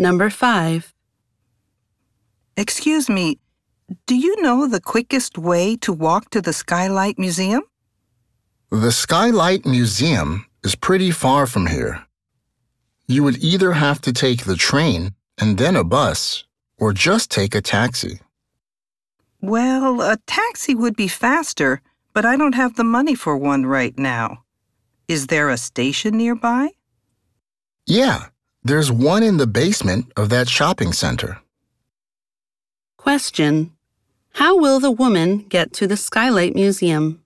Number 5. Excuse me, do you know the quickest way to walk to the Skylight Museum? The Skylight Museum is pretty far from here. You would either have to take the train and then a bus, or just take a taxi. Well, a taxi would be faster, but I don't have the money for one right now. Is there a station nearby? Yeah, there's one in the basement of that shopping center. Question How will the woman get to the Skylight Museum?